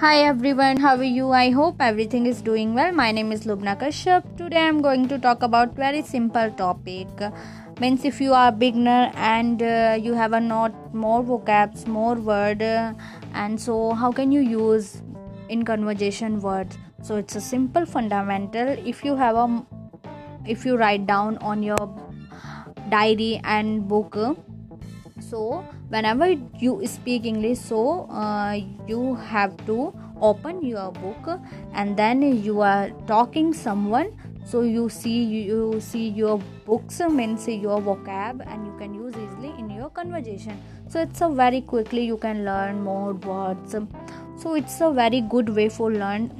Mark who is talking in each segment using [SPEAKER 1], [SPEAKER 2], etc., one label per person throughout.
[SPEAKER 1] Hi everyone, how are you? I hope everything is doing well. My name is Lubna Kashyap. Today I'm going to talk about very simple topic. Means if you are beginner and uh, you have a not more vocabs, more word, uh, and so how can you use in conversation words? So it's a simple fundamental. If you have a, if you write down on your diary and book so whenever you speak english so uh, you have to open your book and then you are talking someone. So you see you see your books means your vocab and you can use easily in your conversation. So it's a very quickly you can learn more words. So it's a very good way for learn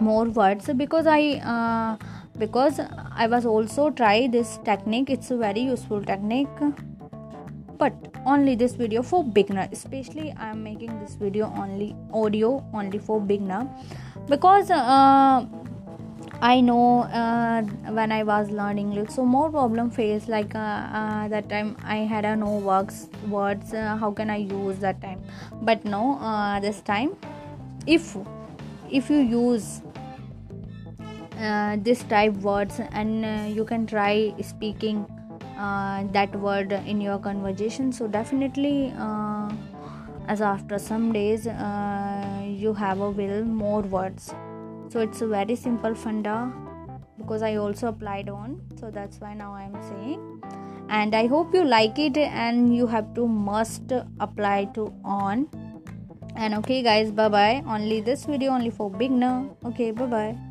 [SPEAKER 1] more words because i uh, because i was also try this technique. It's a very useful technique but only this video for beginner. Especially i am making this video only audio only for beginner. Because uh, i know uh, when i was learning english so more problem faced like uh, uh, that time i had a no works words uh, how can i use that time? But no uh, this time if if you use this type words and you can try speaking uh, that word in your conversation. So definitely uh, as after some days uh, you have a will more words. So it's a very simple funda because i also applied on. So that's why now i'm saying. And i hope you like it and you have to must apply to on. And okay guys bye bye only this video only for beginner. Okay bye bye